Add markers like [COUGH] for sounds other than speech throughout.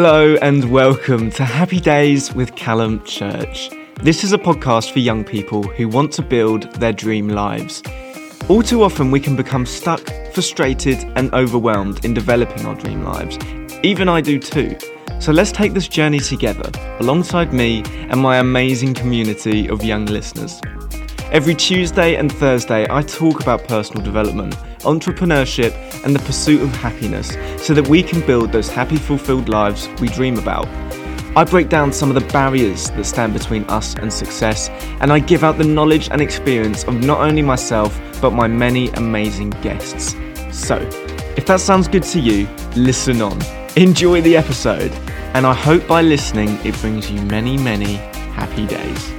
Hello and welcome to Happy Days with Callum Church. This is a podcast for young people who want to build their dream lives. All too often, we can become stuck, frustrated, and overwhelmed in developing our dream lives. Even I do too. So let's take this journey together, alongside me and my amazing community of young listeners. Every Tuesday and Thursday, I talk about personal development, entrepreneurship, and the pursuit of happiness so that we can build those happy, fulfilled lives we dream about. I break down some of the barriers that stand between us and success, and I give out the knowledge and experience of not only myself, but my many amazing guests. So, if that sounds good to you, listen on. Enjoy the episode, and I hope by listening it brings you many, many happy days.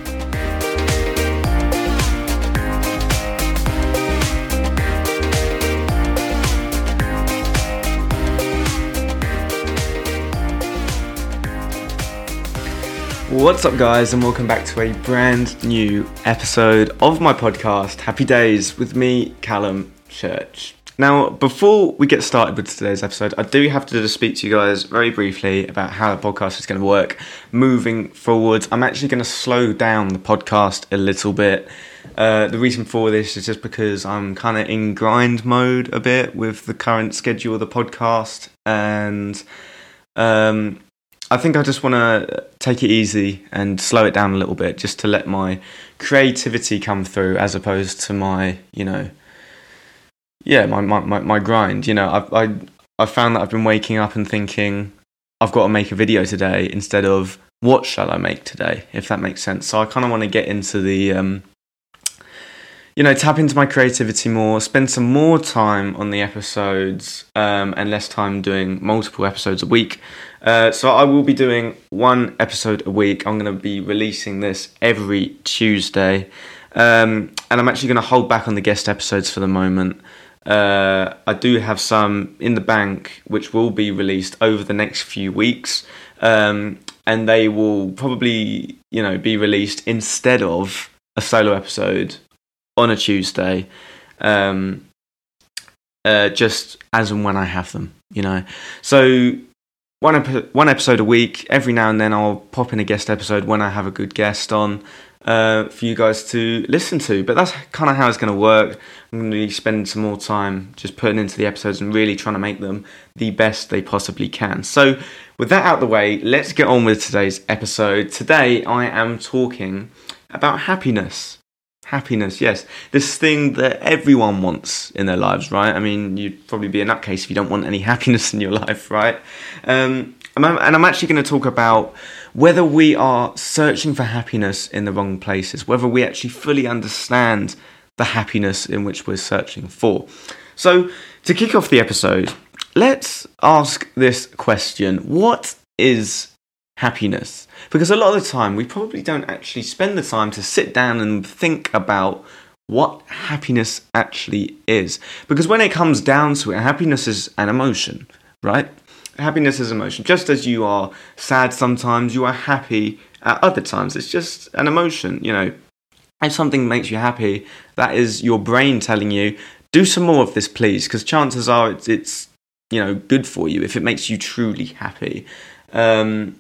What's up, guys, and welcome back to a brand new episode of my podcast, Happy Days, with me, Callum Church. Now, before we get started with today's episode, I do have to just speak to you guys very briefly about how the podcast is going to work moving forward. I'm actually going to slow down the podcast a little bit. Uh, the reason for this is just because I'm kind of in grind mode a bit with the current schedule of the podcast, and um, I think I just want to take it easy and slow it down a little bit just to let my creativity come through as opposed to my, you know, yeah, my, my, my, my grind. You know, I've, I, I found that I've been waking up and thinking, I've got to make a video today instead of what shall I make today, if that makes sense. So I kind of want to get into the, um, you know, tap into my creativity more, spend some more time on the episodes um, and less time doing multiple episodes a week. Uh, so I will be doing one episode a week. I'm going to be releasing this every Tuesday, um, and I'm actually going to hold back on the guest episodes for the moment. Uh, I do have some in the bank which will be released over the next few weeks, um, and they will probably, you know, be released instead of a solo episode on a Tuesday. Um, uh, just as and when I have them, you know. So one ep- one episode a week. Every now and then, I'll pop in a guest episode when I have a good guest on uh, for you guys to listen to. But that's kind of how it's going to work. I'm going to be spending some more time just putting into the episodes and really trying to make them the best they possibly can. So, with that out the way, let's get on with today's episode. Today, I am talking about happiness happiness yes. This thing that everyone wants in their lives right? I mean you'd probably be a nutcase if you don't want any [LAUGHS] happiness in your life right? Um, and i'm actually going to talk about whether we are searching for happiness in the wrong places whether we actually fully understand the happiness in which we're searching for. So to kick off the episode let's ask this question. What is happiness. Because a lot of the time, we probably don't actually spend the time to sit down and think about what happiness actually is. Because when it comes down to it, happiness is an emotion, right? Happiness is emotion. Just as you are sad sometimes, you are happy at other times. It's just an emotion, you know. If something makes you happy, that is your brain telling you, do some more of this, please, because chances are it's, it's, you know, good for you if it makes you truly happy. Um,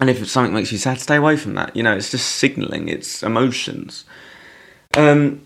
and if something makes you sad, stay away from that. You know, it's just signaling, it's emotions. Um,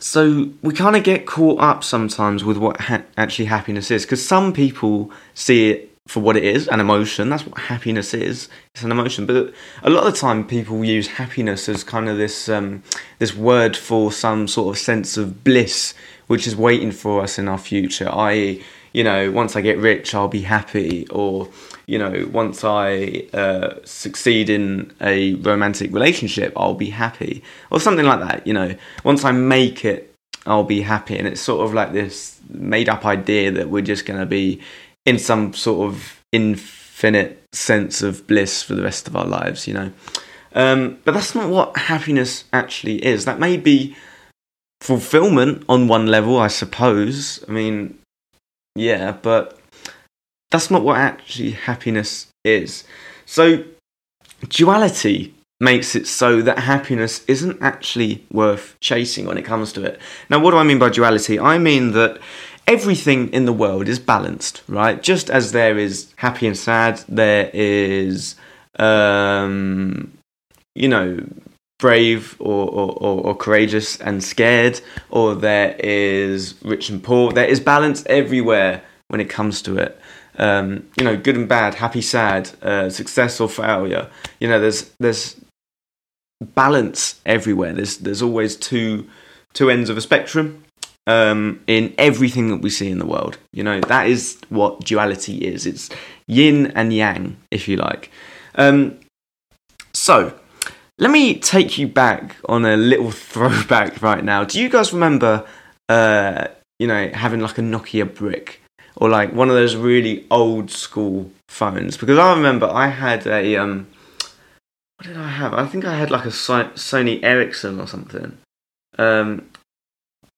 so we kind of get caught up sometimes with what ha- actually happiness is, because some people see it for what it is, an emotion. That's what happiness is. It's an emotion. But a lot of the time, people use happiness as kind of this um, this word for some sort of sense of bliss, which is waiting for us in our future. I.e., you know, once I get rich, I'll be happy, or you know, once I uh, succeed in a romantic relationship, I'll be happy, or something like that. You know, once I make it, I'll be happy, and it's sort of like this made-up idea that we're just going to be in some sort of infinite sense of bliss for the rest of our lives. You know, um, but that's not what happiness actually is. That may be fulfillment on one level, I suppose. I mean, yeah, but that's not what actually happiness is. So, duality makes it so that happiness isn't actually worth chasing when it comes to it. Now, what do I mean by duality? I mean that everything in the world is balanced, right? Just as there is happy and sad, there is, um, you know, brave or, or, or, courageous and scared, or there is rich and poor. There is balance everywhere when it comes to it. Um, you know, good and bad, happy, sad, uh, success or failure. You know, there's there's balance everywhere. There's there's always two two ends of a spectrum um, in everything that we see in the world. You know that is what duality is. It's yin and yang, if you like. Um, so let me take you back on a little [LAUGHS] throwback right now. Do you guys remember, uh, you know, having like a Nokia brick or like one of those really old school phones? Because I remember I had a um, what did I have? I think I had like a Sony Ericsson or something. Um,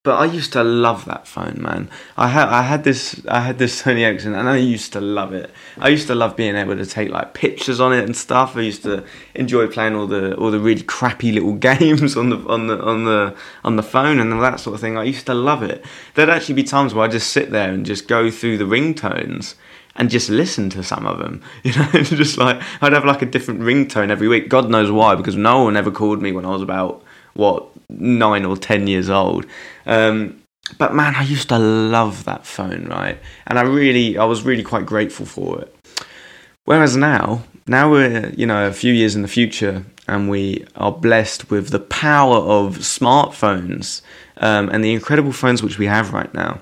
but I used to love that phone, man. I had I had this I had this [LAUGHS] Sony Ericsson, and I used to love it. I used to love being able to take like pictures on it and stuff. I used to enjoy playing all the all the really crappy little [LAUGHS] games on the on the on the on the phone and all that sort of thing. I used to love it. There'd actually be times where I'd just sit there and just go through the ringtones and just listen to some of them. [LAUGHS] You know, just like I'd have like a different ringtone every week. God knows why, because no one ever called me when I was about what nine or ten years old. Um, but man, I used to love that phone, right? And I really, I was really quite grateful for it. Whereas now, now we're you know a few years in the future, and we are blessed with the power of smartphones um, and the incredible phones which we have right now.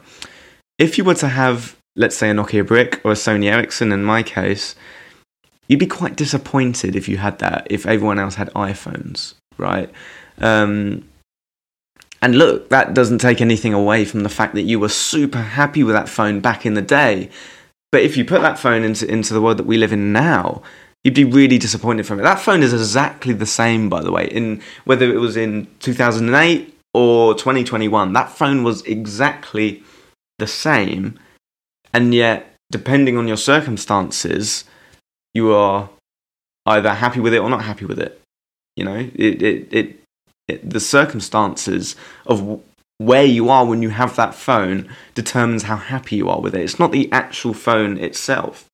If you were to have let's say a Nokia brick or a Sony Ericsson in my case, you'd be quite disappointed if you had that, if everyone else had iPhones, right? Um, and look, that doesn't take anything away from the fact that you were super happy with that phone back in the day. But if you put that phone into, into the world that we live in now, you'd be really disappointed from it. That phone is exactly the same, by the way, in whether it was in 2008 or 2021. That phone was exactly the same and yet depending on your circumstances you are either happy with it or not happy with it you know it it, it, the circumstances of where you are when you have that phone determines how happy you are with it it's not the actual phone itself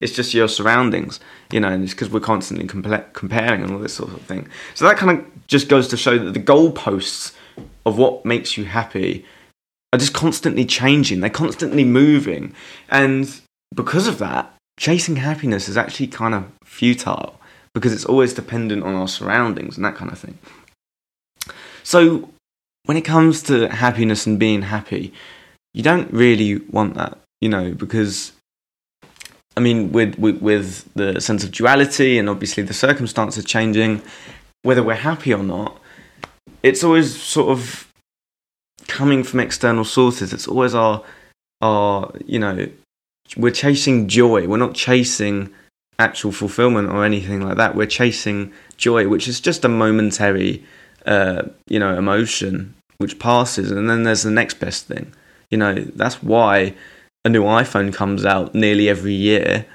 it's just your surroundings you know and it's because we're constantly compa- comparing and all this sort of thing so that kind of just goes to show that the goalposts of what makes you happy are just constantly changing, they're constantly moving. And because of that, chasing happiness is actually kind of futile because it's always dependent on our surroundings and that kind of thing. So, when it comes to happiness and being happy, you don't really want that, you know, because I mean, with, with, with the sense of duality and obviously the circumstances changing, whether we're happy or not, it's always sort of coming from external sources. It's always our our you know we're chasing joy. We're not chasing actual fulfillment or anything like that. We're chasing joy, which is just a momentary uh, you know emotion which passes, and then there's the next best thing. You know that's why a new iPhone comes out nearly every year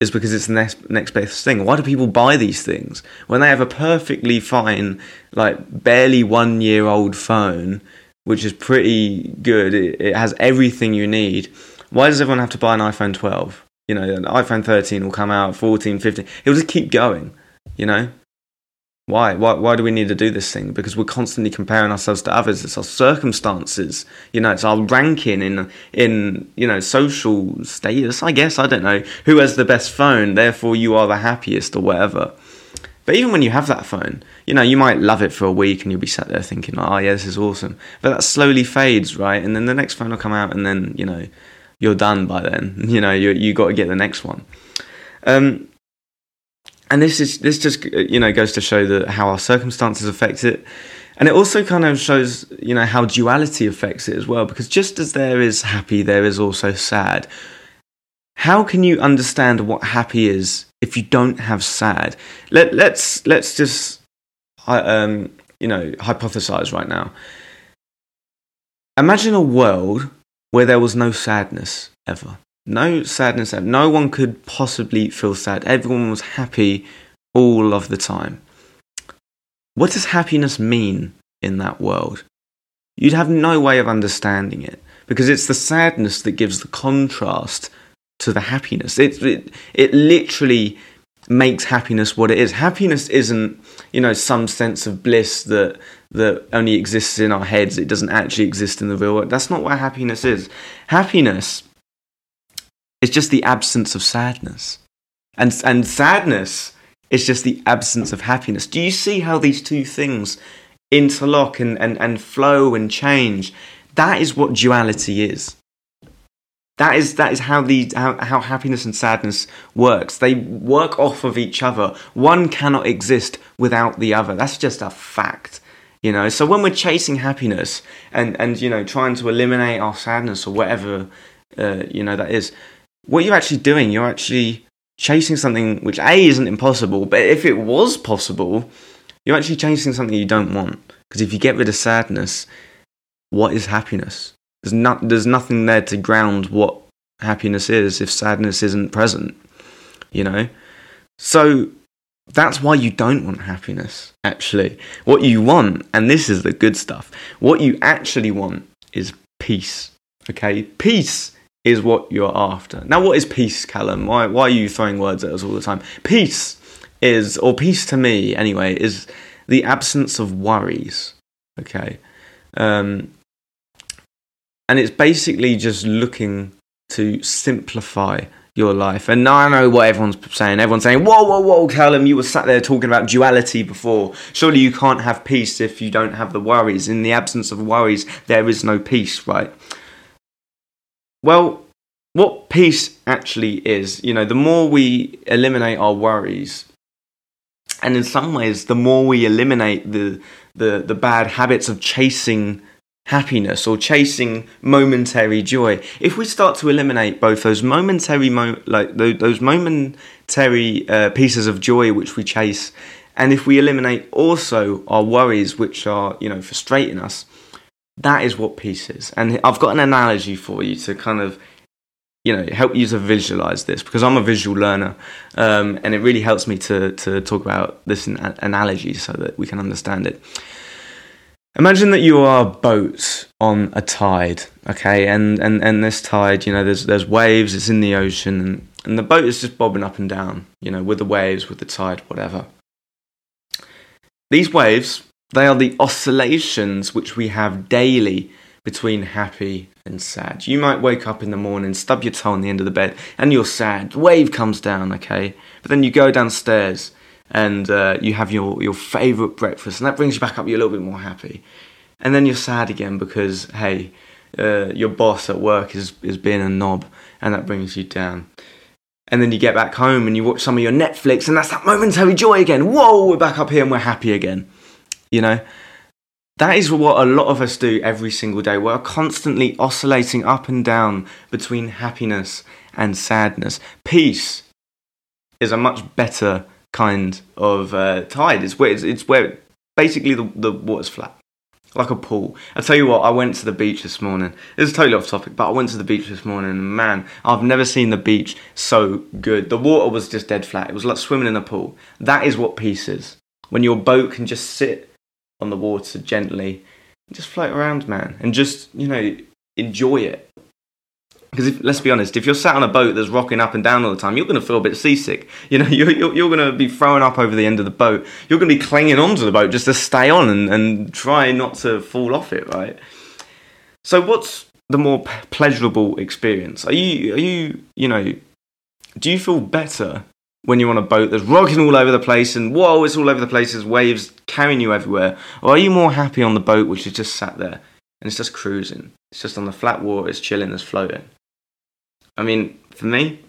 is because it's the next next best thing. Why do people buy these things when they have a perfectly fine, like barely one year old phone which is pretty good. It, it, has everything you need. Why does everyone have to buy an iPhone 12? You know, an iPhone 13 will come out, 14, 15. It'll just keep going, you know? Why? Why? Why do we need to do this thing? Because we're constantly comparing ourselves to others. It's our circumstances. You know, it's our ranking in in you know social status. I guess I don't know who has the best phone. Therefore, you are the happiest or whatever. But even when you have that phone, you know, you might love it for a week and you'll be sat there thinking, oh, yeah, this is awesome. But that slowly fades, right? And then the next phone will come out and then, you know, you're done by then. [LAUGHS] You know, you you got to get the next one. Um, and this is this just you know goes to show that how our circumstances affect it, and it also kind of shows you know how duality affects it as well. Because just as there is happy, there is also sad. How can you understand what happy is if you don't have sad. Let let's let's just um, you know hypothesize right now. Imagine a world where there was no sadness ever. No sadness. No one could possibly feel sad. Everyone was happy all of the time. what does happiness mean in that world? You'd have no way of understanding it because it's the sadness that gives the contrast to the happiness. It, it, it literally makes happiness what it is. Happiness isn't, you know, some sense of bliss that that only exists in our heads. It doesn't actually exist in the real world. That's not what happiness is. Happiness is just the absence of sadness. And and sadness is just the absence of happiness. Do you see how these two things interlock and, and, and flow and change? That is what duality is. That is that is how the how, how happiness and sadness works. They work off of each other. One cannot exist without the other. That's just a fact. You know, so when we're chasing happiness and, and you know trying to eliminate our sadness or whatever uh, you know that is, what you're actually doing, you're actually chasing something which a isn't impossible, but if it was possible, you're actually chasing something you don't want. Because if you get rid of sadness, what is happiness? There's not there's nothing there to ground what happiness is if sadness isn't present. You know? So that's why you don't want happiness, actually. What you want, and this is the good stuff, what you actually want is peace. Okay? Peace is what you're after. Now, what is peace, Callum? Why, why are you throwing words at us all the time? Peace is, or peace to me anyway, is the absence of worries. Okay? Um, and it's basically just looking to simplify your life. And now I know what everyone's saying. Everyone's saying, whoa, whoa, whoa, Callum, you were sat there talking about duality before. Surely you can't have peace if you don't have the worries. In the absence of worries, there is no peace, right? Well, what peace actually is, you know, the more we eliminate our worries, and in some ways, the more we eliminate the, the, the bad habits of chasing happiness or chasing momentary joy if we start to eliminate both those momentary mo- like those momentary uh, pieces of joy which we chase and if we eliminate also our worries which are you know frustrating us that is what peace is. And i've got an analogy for you to kind of you know help you to visualize this because i'm a visual learner um, and it really helps me to to talk about this in analogy so that we can understand it. Imagine that you are a boat on a tide, okay, and, and, and this tide, you know, there's there's waves, it's in the ocean, and, and the boat is just bobbing up and down, you know, with the waves, with the tide, whatever. These waves, they are the oscillations which we have daily between happy and sad. You might wake up in the morning, stub your toe on the end of the bed, and you're sad. Wave comes down, okay? But then you go downstairs and uh, you have your, your favourite breakfast, and that brings you back up, you're a little bit more happy. And then you're sad again because, hey, uh, your boss at work is, is being a knob, and that brings you down. And then you get back home and you watch some of your Netflix, and that's that momentary joy again. Whoa, we're back up here and we're happy again. You know? That is what a lot of us do every single day. We're constantly oscillating up and down between happiness and sadness. Peace is a much better kind of uh, tide. It's where it's, it's where basically the, the water's flat, like a pool. I tell you what, I went to the beach this morning. This is totally off topic, but I went to the beach this morning, and man, I've never seen the beach so good. The water was just dead flat. It was like swimming in a pool. That is what peace is. When your boat can just sit on the water gently, just float around, man, and just you know enjoy it. Because let's be honest, if you're sat on a boat that's rocking up and down all the time, you're going to feel a bit seasick. [LAUGHS] You know, you're, you're, you're going to be throwing up over the end of the boat. You're going to be clinging onto the boat just to stay on and, and try not to fall off it, right? So, what's the more pleasurable experience? Are you, are you, you know, do you feel better when you're on a boat that's rocking all over the place and whoa, it's all over the place, there's waves carrying you everywhere? Or are you more happy on the boat which is just sat there and it's just cruising? It's just on the flat water, it's chilling, it's floating. I mean, for me,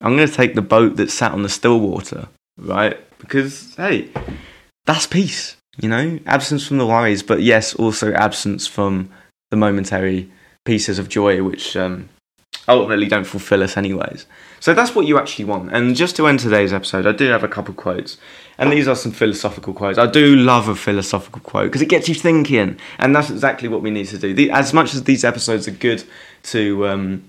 I'm going to take the boat that sat on the still water, right? Because, hey, that's peace, you know? Absence from the worries, but yes, also absence from the momentary pieces of joy which um, ultimately don't fulfill us, anyways. So that's what you actually want. And just to end today's episode, I do have a couple quotes. And these are some philosophical quotes. I do love a philosophical quote because it gets you thinking. And that's exactly what we need to do. The, as much as these episodes are good to. Um,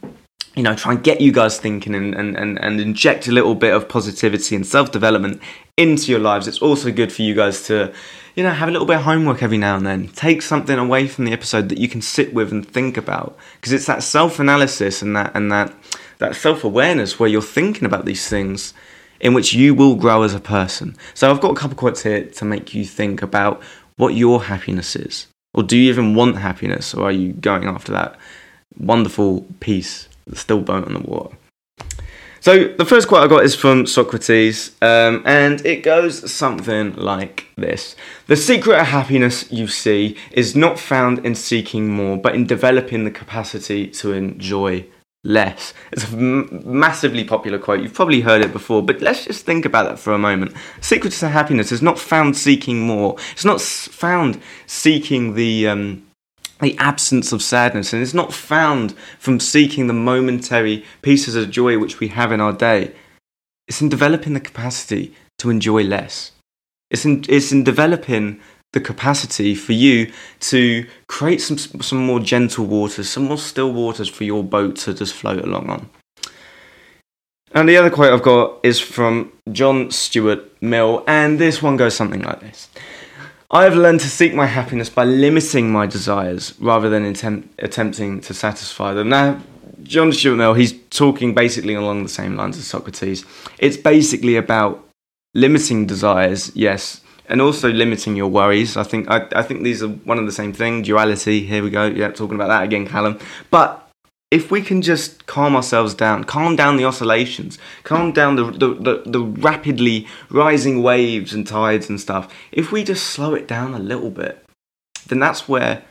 you know, try and get you guys thinking and, and, and, and inject a little bit of positivity and self development into your lives. It's also good for you guys to, you know, have a little bit of homework every now and then. Take something away from the episode that you can sit with and think about. Because it's that self analysis and that and that that self awareness where you're thinking about these things in which you will grow as a person. So I've got a couple quotes here to make you think about what your happiness is. Or do you even want happiness? Or are you going after that wonderful peace still boat on the water. So the first quote I got is from Socrates, um, and it goes something like this: "The secret of happiness, you see, is not found in seeking more, but in developing the capacity to enjoy less." It's a m- massively popular quote. You've probably heard it before, but let's just think about that for a moment. Secret to happiness is not found seeking more. It's not found seeking the um, the absence of sadness, and it's not found from seeking the momentary pieces of joy which we have in our day. It's in developing the capacity to enjoy less. It's in, it's in developing the capacity for you to create some, some more gentle waters, some more still waters for your boat to just float along on. And the other quote I've got is from John Stuart Mill, and this one goes something like this I have learned to seek my happiness by limiting my desires rather than attempt, attempting to satisfy them. Now, John Stuart Mill, he's talking basically along the same lines as Socrates. It's basically about limiting desires, yes, and also limiting your worries. I think I, I think these are one and the same thing. Duality. Here we go. Yeah, talking about that again, Callum. But if we can just calm ourselves down, calm down the oscillations, calm down the, the, the, the, rapidly rising waves and tides and stuff, if we just slow it down a little bit, then that's where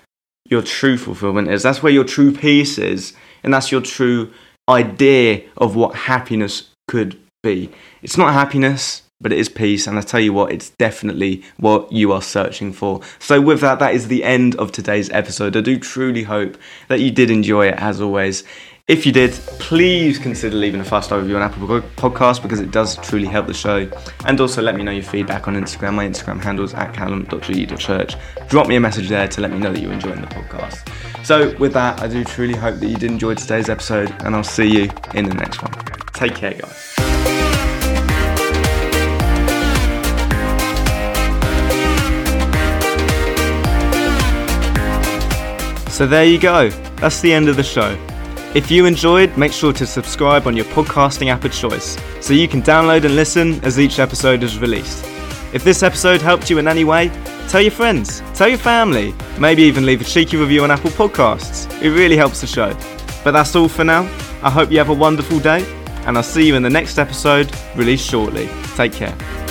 your true fulfillment is. That's where your true peace is. And that's your true idea of what happiness could be. It's not happiness, but it is peace. And I tell you what, it's definitely what you are searching for. So, with that, that is the end of today's episode. I do truly hope that you did enjoy it as always. If you did, please consider leaving a fast review on Apple Podcast because it does truly help the show. And also let me know your feedback on Instagram. My Instagram handle is at callum.ge.church. Drop me a message there to let me know that you're enjoying the podcast. So, with that, I do truly hope that you did enjoy today's episode, and I'll see you in the next one. Take care, guys. So there you go. That's the end of the show. If you enjoyed, make sure to subscribe on your podcasting app of choice so you can download and listen as each episode is released. If this episode helped you in any way, tell your friends, tell your family, maybe even leave a cheeky review on Apple Podcasts. It really helps the show. But that's all for now. I hope you have a wonderful day, and I'll see you in the next episode, released shortly. Take care.